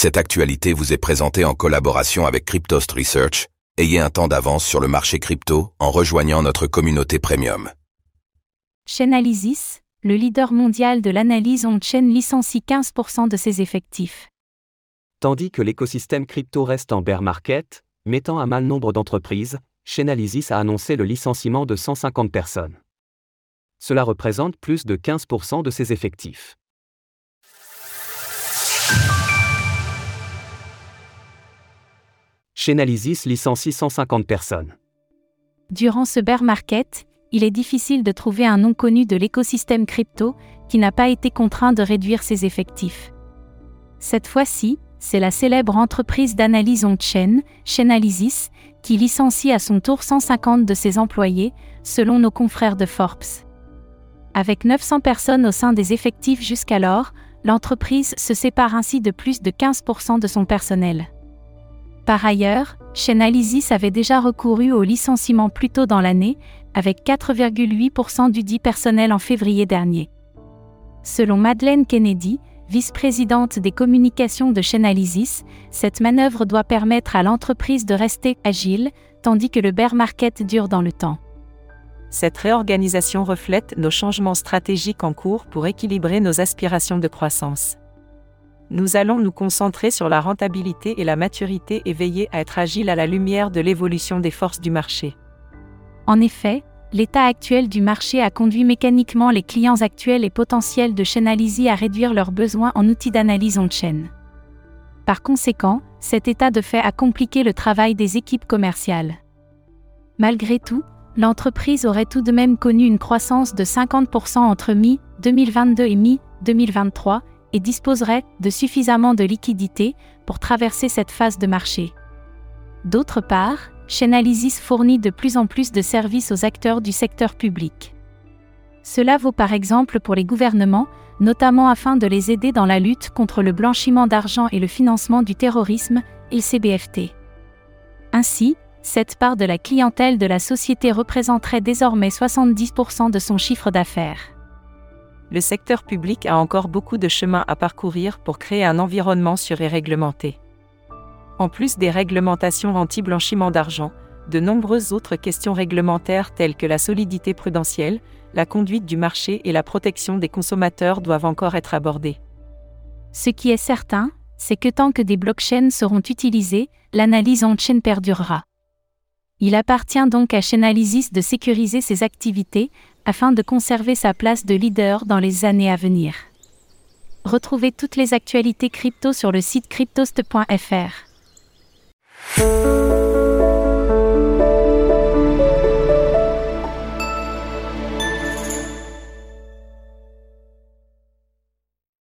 Cette actualité vous est présentée en collaboration avec Cryptost Research. Ayez un temps d'avance sur le marché crypto en rejoignant notre communauté premium. Chainalysis, le leader mondial de l'analyse on-chain licencie 15% de ses effectifs. Tandis que l'écosystème crypto reste en bear market, mettant à mal nombre d'entreprises, Chainalysis a annoncé le licenciement de 150 personnes. Cela représente plus de 15% de ses effectifs. Chainalysis licencie 150 personnes. Durant ce bear market, il est difficile de trouver un nom connu de l'écosystème crypto qui n'a pas été contraint de réduire ses effectifs. Cette fois-ci, c'est la célèbre entreprise d'analyse on-chain, Chainalysis, qui licencie à son tour 150 de ses employés, selon nos confrères de Forbes. Avec 900 personnes au sein des effectifs jusqu'alors, l'entreprise se sépare ainsi de plus de 15% de son personnel. Par ailleurs, Chainalysis avait déjà recouru au licenciement plus tôt dans l'année, avec 4,8% du dit personnel en février dernier. Selon Madeleine Kennedy, vice-présidente des communications de Chainalysis, cette manœuvre doit permettre à l'entreprise de rester agile, tandis que le bear market dure dans le temps. Cette réorganisation reflète nos changements stratégiques en cours pour équilibrer nos aspirations de croissance. Nous allons nous concentrer sur la rentabilité et la maturité et veiller à être agile à la lumière de l'évolution des forces du marché. En effet, l'état actuel du marché a conduit mécaniquement les clients actuels et potentiels de Chainalysis à réduire leurs besoins en outils d'analyse on-chain. Par conséquent, cet état de fait a compliqué le travail des équipes commerciales. Malgré tout, l'entreprise aurait tout de même connu une croissance de 50% entre mi-2022 et mi-2023 et disposerait de suffisamment de liquidités pour traverser cette phase de marché. D'autre part, Chainalysis fournit de plus en plus de services aux acteurs du secteur public. Cela vaut par exemple pour les gouvernements, notamment afin de les aider dans la lutte contre le blanchiment d'argent et le financement du terrorisme, et CBFT. Ainsi, cette part de la clientèle de la société représenterait désormais 70% de son chiffre d'affaires. Le secteur public a encore beaucoup de chemin à parcourir pour créer un environnement sûr et réglementé. En plus des réglementations anti-blanchiment d'argent, de nombreuses autres questions réglementaires telles que la solidité prudentielle, la conduite du marché et la protection des consommateurs doivent encore être abordées. Ce qui est certain, c'est que tant que des blockchains seront utilisées, l'analyse en chaîne perdurera. Il appartient donc à Chainalysis de sécuriser ses activités afin de conserver sa place de leader dans les années à venir. Retrouvez toutes les actualités crypto sur le site cryptost.fr.